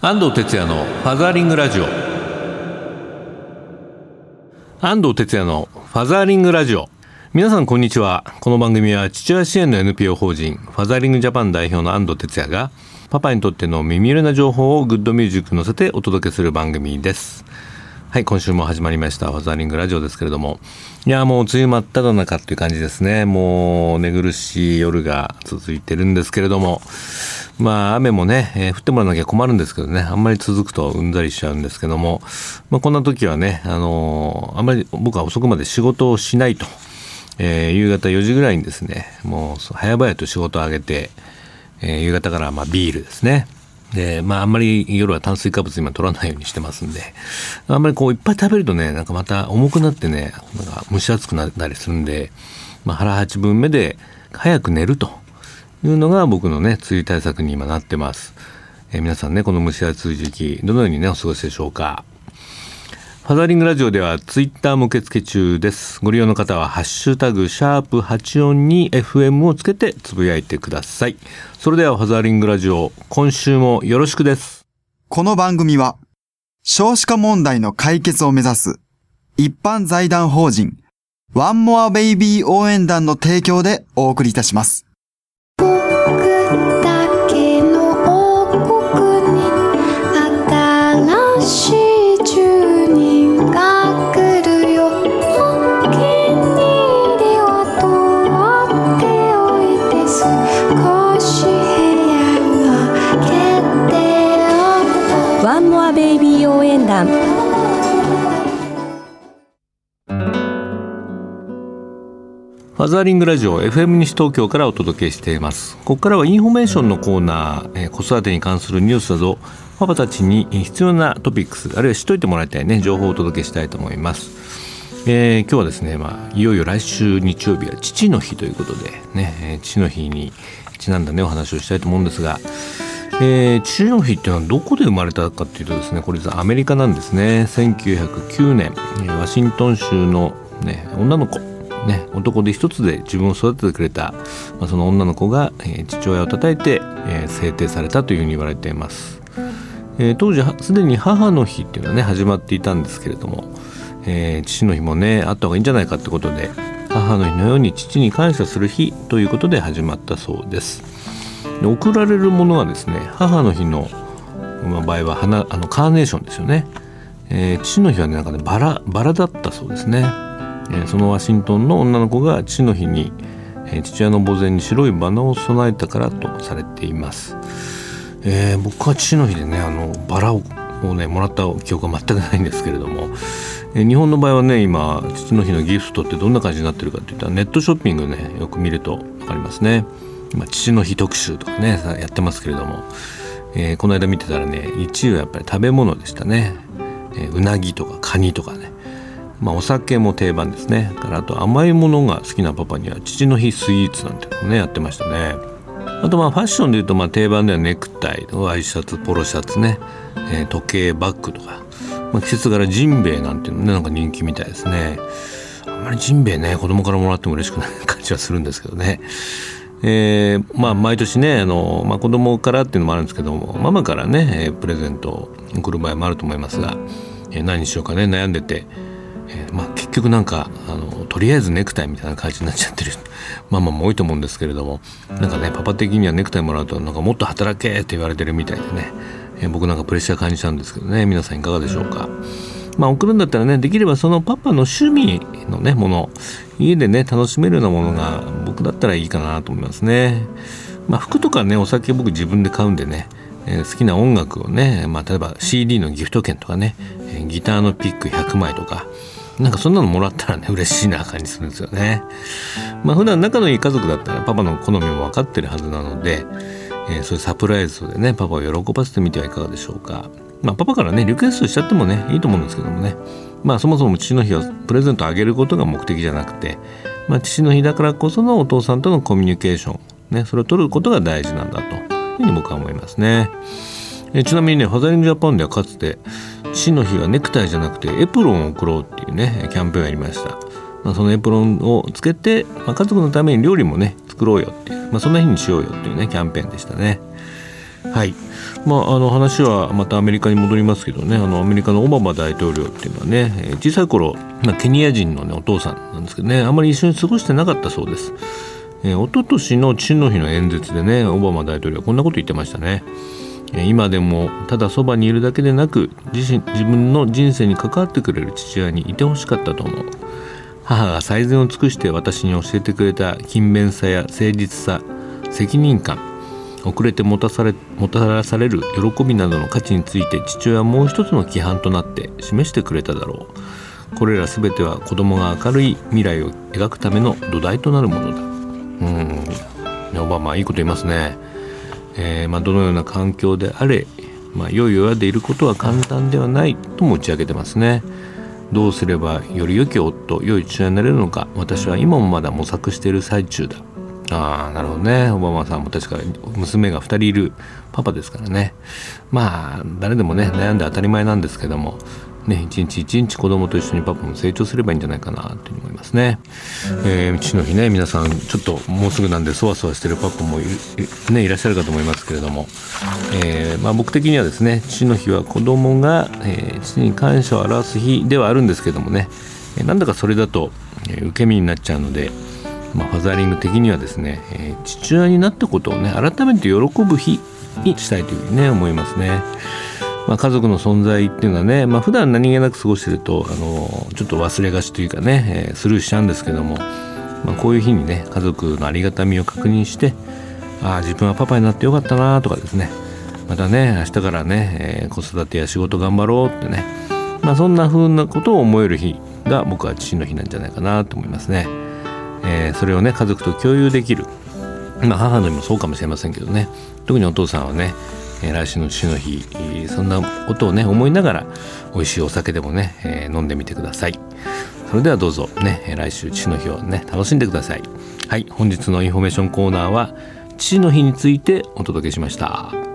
安藤哲也のファザーリングラジオ。安藤哲也のファザーリングラジオ。皆さんこんにちは。この番組は父親支援の NPO 法人ファザーリングジャパン代表の安藤哲也がパパにとっての耳寄りな情報をグッドミュージックに乗せてお届けする番組です。はい今週も始まりましたファザーリングラジオですけれども。いやもう梅雨真っ只中っていう感じですね。もう寝苦しい夜が続いてるんですけれども。まあ雨もね、えー、降ってもらわなきゃ困るんですけどね。あんまり続くとうんざりしちゃうんですけども、まあ、こんな時はね、あのー、あんまり僕は遅くまで仕事をしないと、えー、夕方4時ぐらいにですねもう早々と仕事を上げて、え、夕方からまビールですね。で、まあ、あんまり夜は炭水化物今取らないようにしてますんで、あんまりこういっぱい食べるとね、なんかまた重くなってね、なんか蒸し暑くなったりするんで、まあ、腹八分目で早く寝るというのが僕のね、梅雨対策に今なってます。え、皆さんね、この蒸し暑い時期、どのようにね、お過ごしでしょうか？ファザーリングラジオではツイッターも受付中です。ご利用の方はハッシュタグシャープ84に FM をつけてつぶやいてください。それではファザーリングラジオ、今週もよろしくです。この番組は少子化問題の解決を目指す一般財団法人ワンモアベイビー応援団の提供でお送りいたします。ファザーリングラジオ FM 西東京からお届けしています。ここからはインフォメーションのコーナー、え、子育てに関するニュースなどパパたちに必要なトピックスあるいは知っといてもらいたいね情報をお届けしたいと思います。えー、今日はですね、まあ、いよいよ来週日曜日は父の日ということでね、父の日にちなんだねお話をしたいと思うんですが、えー、父の日っていうのはどこで生まれたかっていうとですねこれアメリカなんですね。1909年ワシントン州の、ね、女の子。ね、男で一つで自分を育ててくれた、まあ、その女の子が、えー、父親をたたいて、えー、制定されたというふうに言われています、えー、当時すでに母の日っていうのはね始まっていたんですけれども、えー、父の日もねあった方がいいんじゃないかってことで母の日のように父に感謝する日ということで始まったそうです。で贈られるものはですね母の日のまあ場合は花あのカーネーションですよね、えー、父の日はねなんかねバラバラだったそうですね。えそのワシントンの女の子が父の日に、え父親の墓前に白いバラを備えたからとされています、えー、僕は父の日でねあのバラをねもらった記憶は全くないんですけれども、え日本の場合はね今父の日のギフトってどんな感じになってるかっていったらネットショッピングねよく見ると分かりますね。今父の日特集とかねやってますけれども、えー、この間見てたらね1位はやっぱり食べ物でしたね、えー、うなぎとかカニとかね。まあ、お酒も定番ですね。あと甘いものが好きなパパには父の日スイーツなんていうのもねやってましたね。あとまあファッションでいうとまあ定番ではネクタイワイシャツポロシャツね、えー、時計バッグとか、まあ、季節柄ジンベエなんていうのねなんか人気みたいですね。あんまりジンベエね子供からもらっても嬉しくない感じはするんですけどね。えー、まあ毎年ねあの、まあ、子供からっていうのもあるんですけどもママからねプレゼントを送る場合もあると思いますが、えー、何にしようかね悩んでてえー、まあ、結局なんかあのとりあえずネクタイみたいな感じになっちゃってる。ママも多いと思うんですけれども。なんかねパパ的にはネクタイもらうとなんかもっと働けって言われてるみたいでね、えー、僕なんかプレッシャー感じちゃうんですけどね。皆さんいかがでしょうか。まあ、送るんだったらねできればそのパパの趣味のねもの家でね楽しめるようなものが僕だったらいいかなと思いますね。まあ、服とかねお酒僕自分で買うんでね。え好きな音楽をね、まあ、例えば CD のギフト券とかね、えギターのピック100枚とか、なんかそんなのもらったらね嬉しいな感じするんですよね。まあ普段仲のいい家族だったらパパの好みも分かってるはずなので、えー、そういうサプライズでねパパを喜ばせてみてはいかがでしょうか。まあパパからねリクエストしちゃってもねいいと思うんですけどもね。まあそもそも父の日はプレゼントあげることが目的じゃなくて、まあ、父の日だからこそのお父さんとのコミュニケーション、ね、それを取ることが大事なんだというふうに僕は思いますね。えちなみにねファザリングジャパンではかつて死の日はネクタイじゃなくてエプロンを送ろうっていうねキャンペーンをやりました、まあ、そのエプロンをつけて、まあ、家族のために料理もね作ろうよっていう、まあ、そんな日にしようよっていうねキャンペーンでしたねはいまあ、あの話はまたアメリカに戻りますけどねあのアメリカのオバマ大統領っていうのはねえ小さい頃、まあ、ケニア人の、ね、お父さんなんですけどねあまり一緒に過ごしてなかったそうです。えー、一昨年の父の日の演説でねオバマ大統領はこんなこと言ってましたね。今でもただそばにいるだけでなく自身自分の人生に関わってくれる父親にいてほしかったと思う。母が最善を尽くして私に教えてくれた勤勉さや誠実さ責任感遅れてもたされもたらされる喜びなどの価値について父親はもう一つの規範となって示してくれただろう。これら全ては子供が明るい未来を描くための土台となるものだ。うん。オバマいいこと言いますね。えーまあ、どのような環境であれ、まあ、良い親でいることは簡単ではないとも打ち明けてますね。どうすればより良き夫良い父親になれるのか私は今もまだ模索している最中だ。ああなるほどね。オバマさんも確か娘が2人いるパパですからね。まあ誰でもね悩んで当たり前なんですけどもね一日一日子供と一緒にパパも成長すればいいんじゃないかなと思いますね、えー、父の日ね皆さんちょっともうすぐなんでそわそわしてるパパもい,、ね、いらっしゃるかと思いますけれども、えーまあ、僕的にはですね父の日は子供が、えー、父に感謝を表す日ではあるんですけどもね。えなんだかそれだと、え受け身になっちゃうので、まあ、ファザーリング的にはですね、え父親になったことをね改めて喜ぶ日にしたいというふうにね思いますね。まあ、家族の存在っていうのはね、まあ普段何気なく過ごしてるとあのちょっと忘れがちというかね、えースルーしちゃうんですけども、まあ、こういう日にね家族のありがたみを確認してああ自分はパパになってよかったなとかですね。またね明日からね、えー子育てや仕事頑張ろうってね、まあ、そんな風なことを思える日が僕は父の日なんじゃないかなと思いますね。えーそれをね家族と共有できる。まあ母の日もそうかもしれませんけどね。特にお父さんはね、え来週の父の日そんなことをね思いながら美味しいお酒でもね、え飲んでみてください。それではどうぞね来週父の日をね楽しんでください。はい本日のインフォメーションコーナーは父の日についてお届けしました。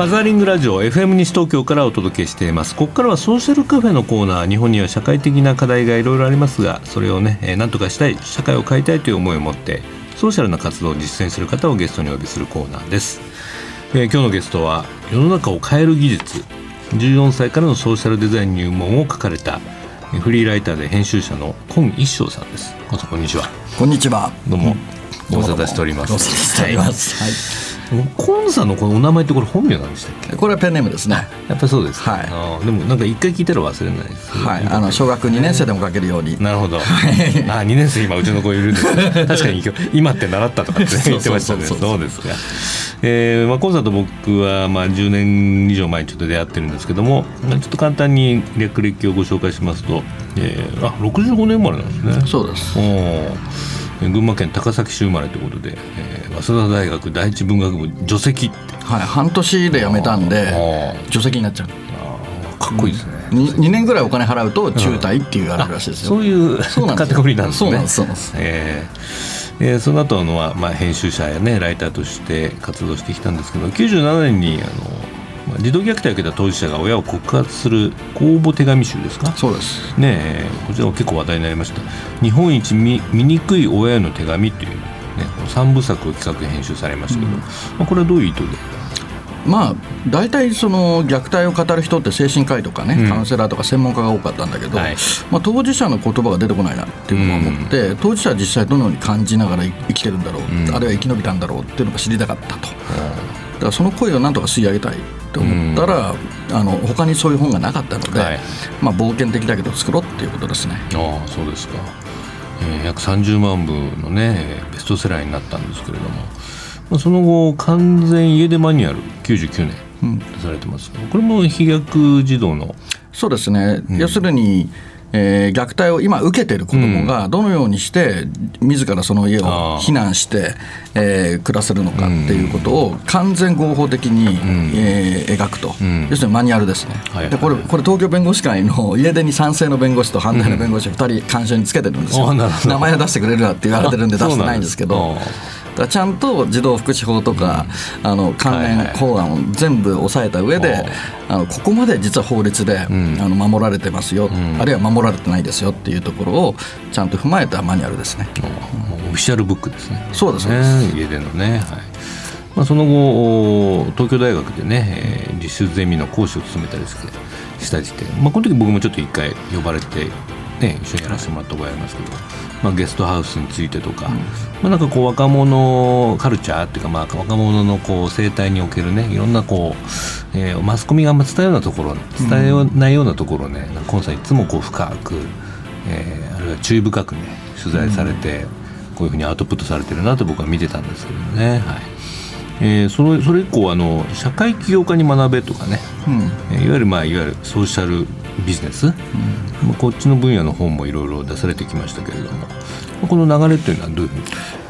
ファザーリングラジオ FM 西東京からお届けしています。ここからはソーシャルカフェのコーナー日本には社会的な課題がいろいろありますがそれをね、えー、何とかしたい社会を変えたいという思いを持ってソーシャルな活動を実践する方をゲストにお呼びするコーナーです、えー今日のゲストは世の中を変える技術14歳からのソーシャルデザイン入門を書かれたえーフリーライターで編集者の今一生さんです。こんにちは。こんにちは。どうも。ご無沙汰しております。ご無沙汰しております。コンさんのこのお名前ってこれ本名なんでしたっけ？はい。これはペンネームですね。やっぱりそうですか、はい。でもなんか一回聞いたら忘れないです、はい。あの小学2年生でも書けるように。なるほど、あ2年生今うちの子いるんです 確かに今日今って習ったとかってね言ってましたね。そうですか。えーまあ、コンさんと僕はまあ10年以上前にちょっと出会ってるんですけども、まあ、ちょっと簡単に略歴をご紹介しますと、えー、あ65年生まれなんですね。そうです。おー群馬県高崎市生まれということで、えー早稲田大学第一文学部除籍ってはい。半年で辞めたんであ除籍になっちゃう。ーかっこいいですね、に2年ぐらいお金払うと中退っていうあるらしいですよ。そういうそうなんカテゴリーなんですね。そうなんですえーえーその後のは、まあ、編集者やねライターとして活動してきたんですけど97年にあの、まあ、児童虐待を受けた当事者が親を告発する公募手紙集ですか？そうです。ねえこちらも結構話題になりました「日本一見醜い親への手紙」という、ね、3部作を企画編集されましたけど、まあ、これはどういう意図で？まあ大体その虐待を語る人って精神科医とかね、うん。カウンセラーとか専門家が多かったんだけど、はい。まあ、当事者の言葉が出てこないなっていうのを思って、当事者は実際どのように感じながら生きてるんだろう、うん。あるいは生き延びたんだろうっていうのが知りたかったと。だからその声をなんとか吸い上げたいと思ったら、あの他にそういう本がなかったので、はい。まあ、冒険的だけど作ろうっていうことですね。ああそうですか、えー約30万部のねえーベストセラーになったんですけれども、まあ、その後完全家出マニュアル99年うん。出されてます。けどこれも飛躍児童の。そうですね、要するに、えー虐待を今受けてる子どもがどのようにして自らその家を避難して、えー暮らせるのかっていうことを完全合法的に、えー描くと、ん。要するにマニュアルですね、でこれこれ東京弁護士会の家出に賛成の弁護士と反対の弁護士を2人監修につけてるんですよ、名前を出してくれるなって言われてるんで出してないんですけど。そうなんですだらちゃんと児童福祉法とか、あの関連法案を全部押さえた上で、あのここまで実は法律で、あの守られてますよ、あるいは守られてないですよっていうところをちゃんと踏まえたマニュアルですね。オフィシャルブックですね。そうですね。家でのね。はいまあ、その後東京大学でね、えー、実習ゼミの講師を務めたりしたりして、まあ、この時僕もちょっと一回呼ばれて、ね、一緒にやらせてもらった覚えありますけど、まあ、ゲストハウスについてとか、うん、まあ、なんかこう若者カルチャーっていうか、まあ、若者のこう生態におけるねいろんなこう、えー、マスコミがあんま伝えようなところ伝えないようなところをね、うん、今さいつもこう深く、えー、あるいは注意深くね取材されて、うん、こういうふうにアウトプットされてるなと僕は見てたんですけどね。はい。えー、それそれ以降あの社会起業家に学べとかね、うん、いわゆる、まあ、いわゆるソーシャルビジネス、うん、まあ、こっちの分野の本もいろいろ出されてきましたけれども。この流れというのはどういうふうに、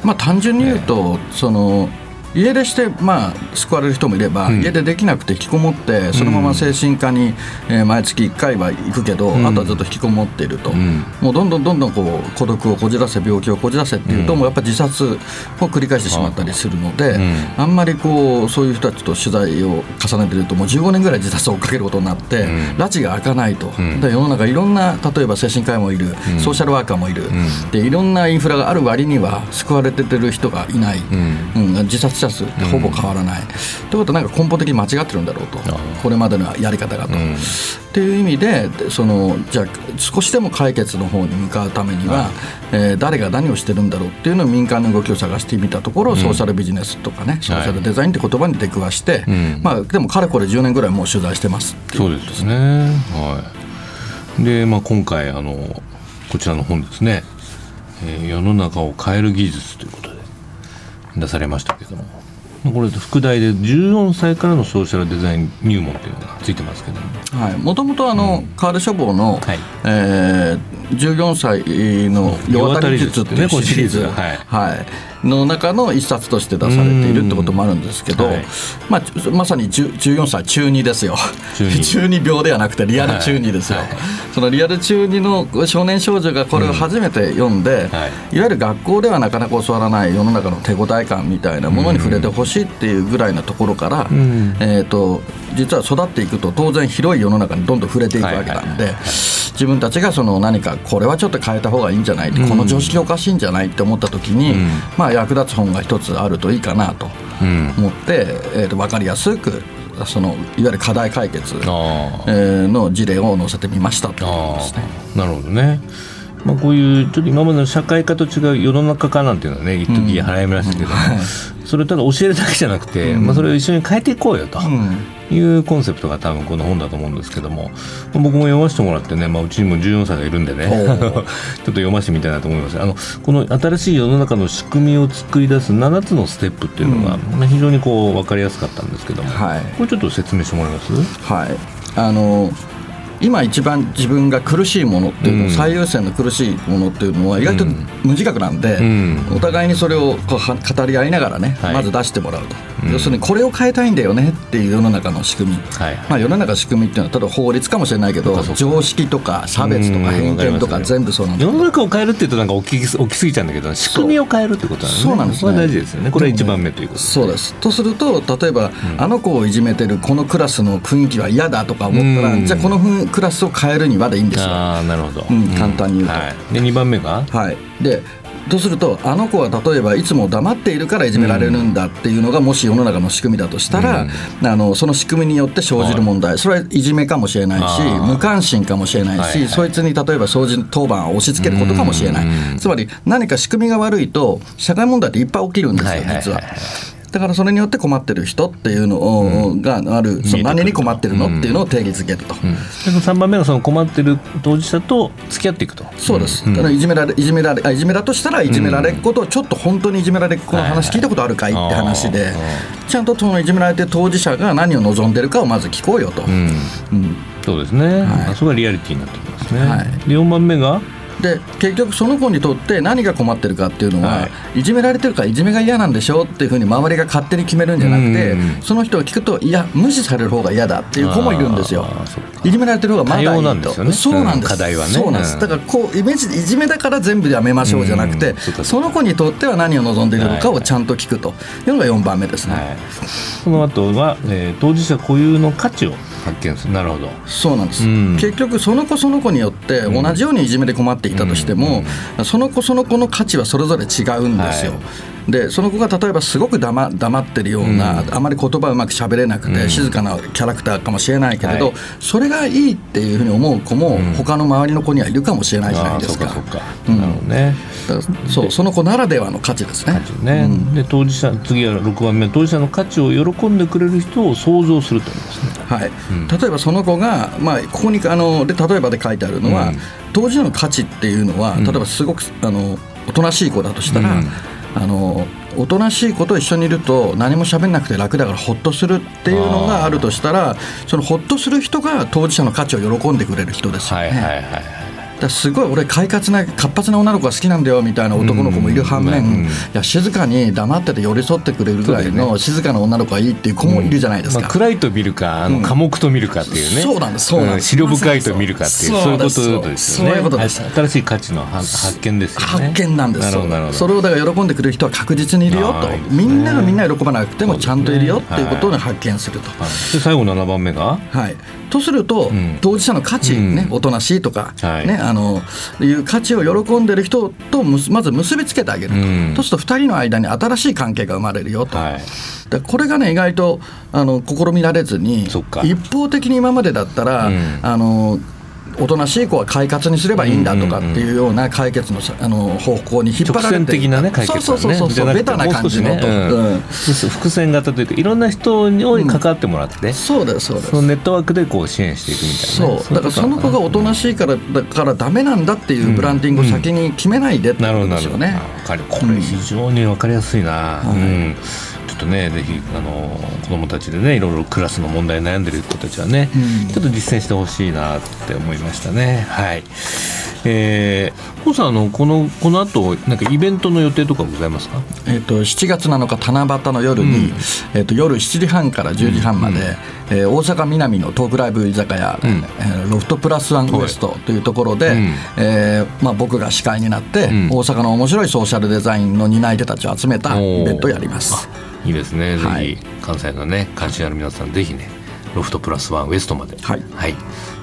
まあ、単純に言うと、その家出して、まあ、救われる人もいれば、うん、家出できなくて引きこもってそのまま精神科に、えー、毎月1回は行くけど、うん、あとはずっと引きこもっていると、うん、もうどんどんどんどんこう孤独をこじらせ病気をこじらせっていうと、もうやっぱり自殺を繰り返してしまったりするので、あんまりこうそういう人たちと取材を重ねてるともう15年ぐらい自殺を追っかけることになって、拉致が開かないと、で世の中いろんな例えば精神科医もいる、ソーシャルワーカーもいる、でいろんなインフラがある割には救われてる人がいない、うん。自殺者数ってほぼ変わらない、ということはなんか根本的に間違ってるんだろうと。これまでのやり方がと。っていう意味でそのじゃあ少しでも解決の方に向かうためには、えー、誰が何をしてるんだろうっていうのを民間の動きを探してみたところ、ソーシャルビジネスとかねソーシャルデザインって言葉に出くわして、まあ、でもかれこれ10年ぐらいもう取材してますそうですね。はい、で、まあ、今回あのこちらの本ですね、えー、世の中を変える技術ということで出されましたけども。これ副題で14歳からのソーシャルデザイン入門というのがついてますけども。ともとカール書房の、はい。えー、14歳の世渡り術っていうシリーズ、はい、はい。の中の一冊として出されているってこともあるんですけど、はい、まあ、まさに14歳中2ですよ。中 2, 中2病ではなくてリアル中2ですよ、はい。はい、そのリアル中2の少年少女がこれを初めて読んで、うん、い、わゆる学校ではなかなか教わらない世の中の手応え感みたいなものに触れてほしいっていうぐらいなところから、うん、えーと、実は育っていくと当然広い世の中にどんどん触れていくわけなんで。自分たちがその何かこれはちょっと変えた方がいいんじゃない、うん、この常識おかしいんじゃないって思った時に、うん、まあ、役立つ本が一つあるといいかなと思って、えー、と分かりやすくそのいわゆる課題解決、えー、の事例を載せてみましたとね。なるほどね。まあ、こういうちょっと今までの社会科と違う世の中科なんていうのはね一時払いましたけども、それただ教えるだけじゃなくて、まあ、それを一緒に変えていこうよと。いうコンセプトが多分この本だと思うんですけども僕も読ませてもらってね、まあ、うちにも14歳がいるんでね ちょっと読ませてみたいなと思います。あのこの新しい世の中の仕組みを作り出す7つのステップっていうのが、うん、非常にこう分かりやすかったんですけども、はい、これちょっと説明してもらえます？はい。あの今一番自分が苦しいものっていうの、うん、最優先の苦しいものっていうのは意外と無自覚なんで、うん、お互いにそれをこう語り合いながらね、はい、まず出してもらうと、うん、要するにこれを変えたいんだよねっていう世の中の仕組み、はい、まあ、世の中の仕組みっていうのは例えば法律かもしれないけど常識とか差別とか偏見とか全部そうなんです世の中を変えるっていうとなんか大き大きすぎちゃうんだけど仕組みを変えるってことなんですね。そうなんです、ね、大事ですよね。これは一番目ということ、そうです。とすると例えば、あの子をいじめてるこのクラスの雰囲気は嫌だとか思ったら、じゃあこのクラスを変えるにはでいいんですよ。あなるほど、うん、簡単に言うと。はい、で2番目が？はい。でとするとあの子は例えばいつも黙っているからいじめられるんだっていうのがもし世の中の仕組みだとしたら、うん、あのその仕組みによって生じる問題それはいじめかもしれないし無関心かもしれないし、はいはい、そいつに例えば掃除当番を押し付けることかもしれない、つまり何か仕組みが悪いと社会問題っていっぱい起きるんですよ実は。だからそれによって困ってる人っていうのがある、その何に困ってるのっていうのを定義づけると、うん、3番目はその困ってる当事者と付き合っていくと。そうです、だからいじめられいじめられあいじめだとしたらいじめられっことをちょっと本当にいじめられっ子の話聞いたことあるかいって話でちゃんとそのいじめられてる当事者が何を望んでるかをまず聞こうよと、うん。そうですね、はい、そこがリアリティになってきますね、はい、で4番目がで結局その子にとって何が困ってるかっていうのは、はい。じめられてるからいじめが嫌なんでしょっていうふうに周りが勝手に決めるんじゃなくて、うん。その人が聞くといや無視される方が嫌だっていう子もいるんですよ。いじめられてる方がまだいいと。なんですよね。そうなんです、うん課題はね。そうなんです。うん。だからこうイメージいじめだから全部やめましょうじゃなくて、その子にとっては何を望んでいるのかをちゃんと聞くと。いうのが4番目ですね、はい、その後は、えー当事者固有の価値を発見する。なるほど。そうなんです、うん。結局その子その子によって同じようにいじめで困っていたとしても、その子その子の価値はそれぞれ違うんですよ、はでその子が例えばすごく黙黙ってるような、あまり言葉うまく喋れなくて、静かなキャラクターかもしれないけれど、はいそれがいいっていうふうに思う子も、他の周りの子にはいるかもしれないじゃないですか。そうかそうか、うん。なるほどね。だからそうその子ならではの価値ですね。ね、うん。で当事者次は6番目当事者の価値を喜んでくれる人を想像すると言いますね。はい。例えばその子が、まあ、ここにあので例えばで書いてあるのは、うん。当事者の価値っていうのは、例えばすごくあのおとなしい子だとしたら、うんあのおとなしい子と一緒にいると何も喋んなくて楽だからほっとするっていうのがあるとしたらそのほっとする人が当事者の価値を喜んでくれる人ですよね。はいはいはいだすごい俺快活な活発な女の子が好きなんだよみたいな男の子もいる反面、うんいや静かに黙ってて寄り添ってくれるぐらいの静かな女の子がいいっていう子もいるじゃないですか。まあ、暗いと見るかあのうん。寡黙と見るかっていうね、そうなんですそうなんです。資料深いと見るかっていうそういうことですよね。そういうことです。新しい価値の発発見ですよね。発見なんです。それをだから喜んでくれる人は確実にいるよと。みんながみんな喜ばなくてもちゃんといるよっていうことをはい。発見すると。で最後7番目が？はい、とすると、ん。当事者の価値、ねうん。おとなしいとか、はい。ね、あのいう価値を喜んでる人とまず結びつけてあげると、うん。そうすると2人の間に新しい関係が生まれるよと、はい。でこれがね意外とあの試みられずに一方的に今までだったら、うん。あのおとなしい子は快活にすればいいんだとかっていうような解決のさあの方向に引っ張直られて線的なねそうそうそうそうベタな感じの。ねうんうん伏線型というかいろんな人に関わってもらって、そうですそうですそのネットワークでこう支援していくみたいなね、そう。だからその子がおとなしいからだからダメなんだっていうブランディングを先に決めないでってことですよね。これ非常に分かりやすいな、うんとねぜひあの子供たちでねいろいろクラスの問題に悩んでる子たちはね、ちょっと実践してほしいなって思いましたね。はい。えー、コウさんあのこのこの後なんかイベントの予定とかございますか？えっと7月7日七夕の夜に、えっと夜7時半から10時半まで、えー大阪南のトークライブ居酒屋、ん。えーロフトプラスワンウエストというところで、うん。えーまあ、僕が司会になって、ん。大阪の面白いソーシャルデザインの担い手たちを集めたイベントをやります。あいいですね、はい。ぜひ関西のね関心ある皆さんぜひねロフトプラスワンウエストまで。はい。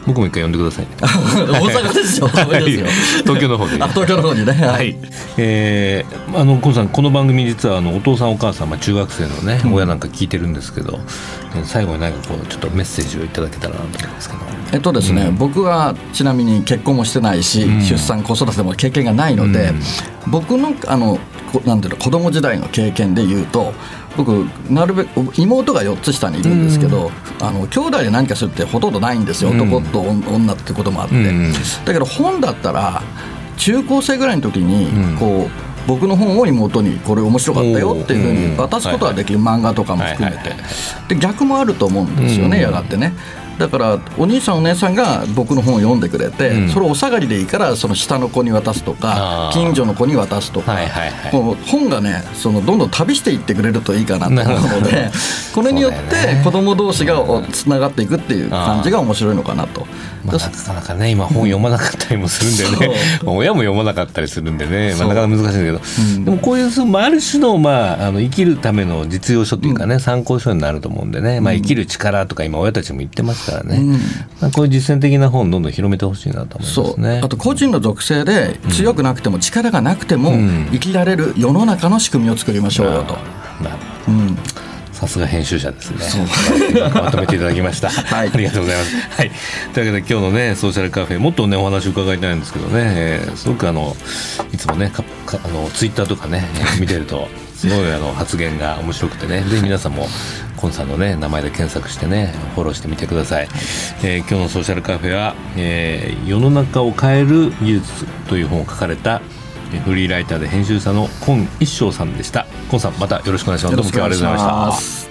僕も一回呼んでくださいね。大阪ですよ。東京の方で、あ東京の方にね、はい、えー、あのコウさんこの番組実はあのお父さんお母さん、まあ、中学生のね、親なんか聞いてるんですけどえ最後に何かこうちょっとメッセージをいただけたらなと思うんですけど。えっとですね、僕はちなみに結婚もしてないし、出産子育ても経験がないので、僕のあのこなんていうの子供時代の経験で言うと僕なるべく妹が4つ下にいるんですけど、あの兄弟で何かするってほとんどないんですよ、男と女ってこともあって、うん。だけど本だったら中高生ぐらいの時にこう、僕の本を妹にこれ面白かったよっていうふうに渡すことはできる、漫画とかも含めて、で逆もあると思うんですよね、うん。やがてねだからお兄さんお姉さんが僕の本を読んでくれて、うん。それをお下がりでいいからその下の子に渡すとか近所の子に渡すとか、はいはいはい。本がねそのどんどん旅していってくれるといいかなと思うのでこれによって子供同士がつながっていくっていう感じが面白いのかなと。まあ、なかなかね今本読まなかったりもするんでね、まあ親も読まなかったりするんでね、まあ、なかなか難しいんだけど、でもこういうそのまあある種の,、まあ、あの生きるための実用書というかね、参考書になると思うんでね、まあ、生きる力とか今親たちも言ってますからね、まあ、こういう実践的な本どんどん広めてほしいなと思いますね。あと個人の属性で強くなくても力がなくてもん生きられる世の中の仕組みを作りましょうよと。うんさすが編集者ですね。まとめていただきました。はいありがとうございます。はい。というわけで今日のねソーシャルカフェもっとねお話を伺いたいんですけどね、えーすごくあのいつもねかかあのツイッターとかねえー見てるとすごいあの発言が面白くてね、ぜひ皆さんもコンさんのね名前で検索してねフォローしてみてください。えー今日のソーシャルカフェは、えー世の中を変える技術という本を書かれた。えーフリーライターで編集者の今一生さんでした。今さんまたよろしくお願いします。どうも今日はありがとうございました。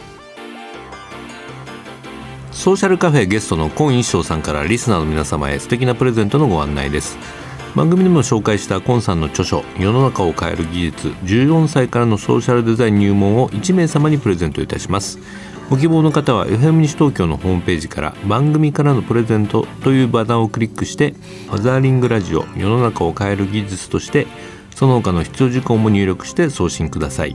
ソーシャルカフェゲストの今一生さんからリスナーの皆様へ素敵なプレゼントのご案内です番組でも紹介したコンさんの著書「世の中を変える技術14歳からのソーシャルデザイン入門」を1名様にプレゼントいたします。ご希望の方は FM 西東京のホームページから番組からのプレゼントというバナーをクリックしてファザーリングラジオ世の中を変える技術としてその他の必要事項も入力して送信ください。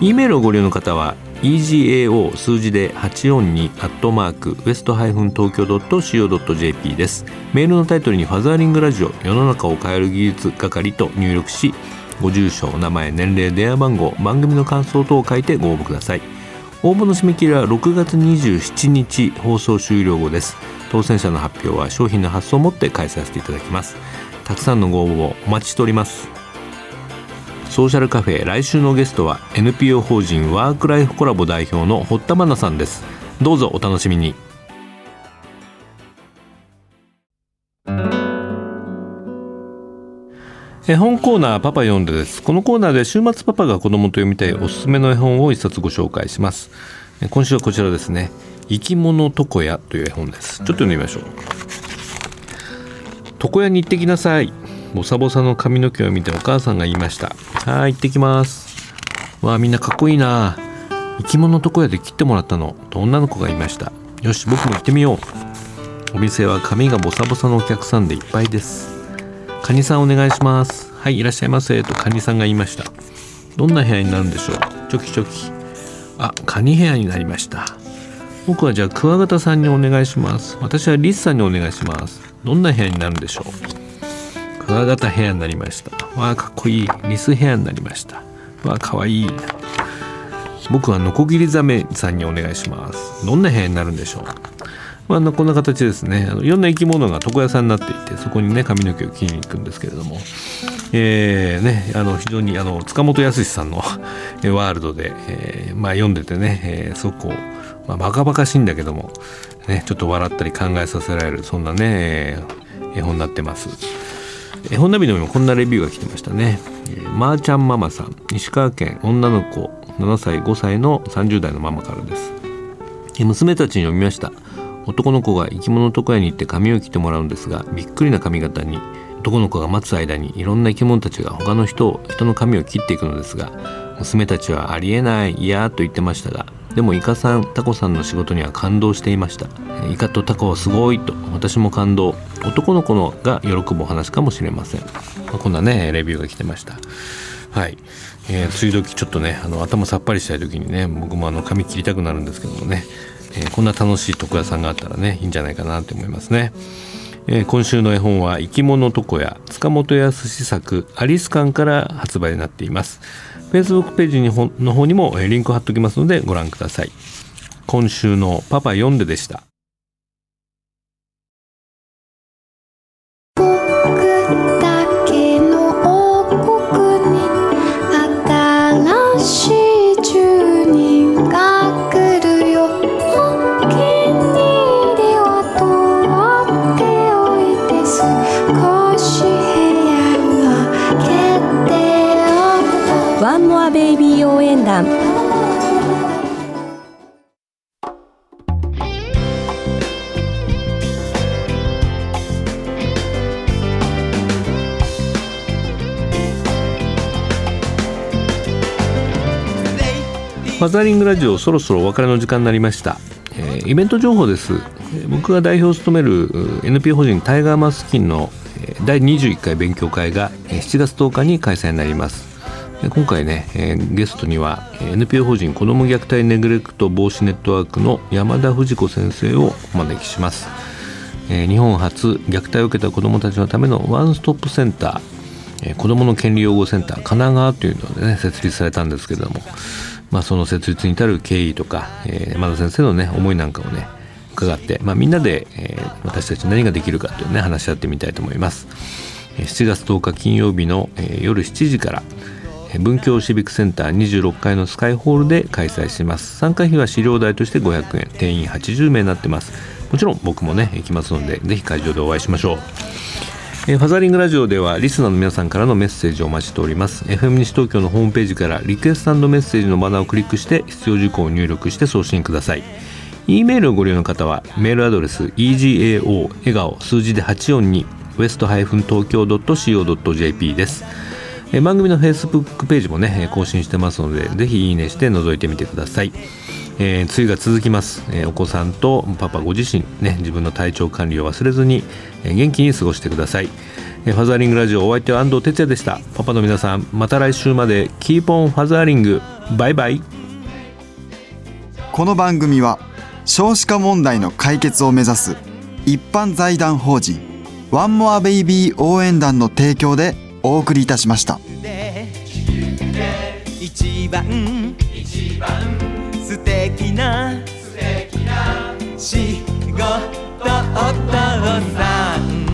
E メールをご利用の方は egao 数字で842アットマークウエストハイフン東京 .co.jp です。メールのタイトルにファザーリングラジオ世の中を変える技術係と入力しご住所お名前年齢電話番号番組の感想等を書いてご応募ください。応募の締め切りは6月27日放送終了後です。当選者の発表は商品の発送をもって返させていただきます。たくさんのご応募をお待ちしております。ソーシャルカフェ来週のゲストは NPO 法人ワークライフコラボ代表の堀田真奈さんです。どうぞお楽しみに。絵本コーナーパパ読んでです。このコーナーで週末パパが子供と読みたいおすすめの絵本を一冊ご紹介します。今週はこちらですね。生き物床屋という絵本です。ちょっと読んでみましょう。床屋に行ってきなさい。ボサボサの髪の毛を見てお母さんが言いました。はい行ってきます。わあみんなかっこいいな。生き物床屋で切ってもらったの。と女の子が言いました？よし僕も行ってみよう。お店は髪がボサボサのお客さんでいっぱいです。カニさんお願いします。はいいらっしゃいませ。とカニさんが言いました。どんな部屋になるんでしょう？チョキチョキ。あカニ部屋になりました。僕はじゃあクワガタさんにお願いします。私はリスさんにお願いします。どんな部屋になるんでしょう？クワガタ部屋になりましたわあかっこいいリス部屋になりましたわあかわいい僕はノコギリザメさんにお願いしますどんな部屋になるんでしょうまあ、こんな形ですねあのいろんな生き物が床屋さんになっていてそこにね髪の毛を切りに行くんですけれども、えーね、あの非常にあの塚本康さんのワールドで、えーまあ、読んでてね、えー、すごくこ、まあ、バカバカしいんだけども、ね、ちょっと笑ったり考えさせられるそんなね絵本になってます。絵本ナビのもこんなレビューが来てましたね。えー、まー、ちゃんママさん石川県女の子7歳5歳の30代のママからです。娘たちに読みました。男の子が生き物床屋に行って髪を切ってもらうんですがびっくりな髪型に男の子が待つ間にいろんな生き物たちが他の人を人の髪を切っていくのですが娘たちはありえない嫌と言ってましたがでもイカさんタコさんの仕事には感動していました。イカとタコはすごいと。私も感動。男の子のが喜ぶお話かもしれません、まあ、こんなねレビューが来てました。はい、えー、梅雨時ちょっとねあの頭さっぱりしたい時にね僕もあの髪切りたくなるんですけどもね。えー、こんな楽しい床屋さんがあったらねいいんじゃないかなと思いますね。えー、今週の絵本は生き物床屋塚本康作アリス館から発売になっています。Facebook ページにの方にもリンク貼っておきますのでご覧ください。今週のパパ読んででした。ファザリングラジオそろそろお別れの時間になりました、えー、イベント情報です。僕が代表を務める NPO 法人タイガーマスキンの第21回勉強会が7月10日に開催になります。今回ね、えー、ゲストには NPO 法人子ども虐待ネグレクト防止ネットワークの山田藤子先生をお招きします、えー、日本初虐待を受けた子どもたちのためのワンストップセンター、えー、子どもの権利擁護センター神奈川というのでね設立されたんですけれども。まあ、その設立に至る経緯とか、えー、山田先生のね思いなんかをね伺って、まあ、みんなで、えー、私たち何ができるかというね話し合ってみたいと思います。7月10日金曜日の、えー、夜7時から文京シビックセンター26階のスカイホールで開催します。参加費は資料代として500円。定員80名になってます。もちろん僕もね行きますのでぜひ会場でお会いしましょう。え、ファザリングラジオではリスナーの皆さんからのメッセージをお待ちしております。FM 西東京のホームページからリクエストメッセージのバナーをクリックして必要事項を入力して送信ください。E メールをご利用の方はメールアドレス egao 笑顔数字で842 west- 東京 .co.jp です。番組のフェイスブックページもね更新してますのでぜひいいねして覗いてみてください。えー、梅雨が続きます、えー、お子さんとパパご自身ね自分の体調管理を忘れずに、えー、元気に過ごしてください、えー、ファザーリングラジオお相手は安藤哲也でした。パパの皆さんまた来週まで keep on fathering。バイバイ。この番組は少子化問題の解決を目指す一般財団法人ワンモアベイビー応援団の提供でお送りいたしました。一番一番素敵な素敵な仕事お父さん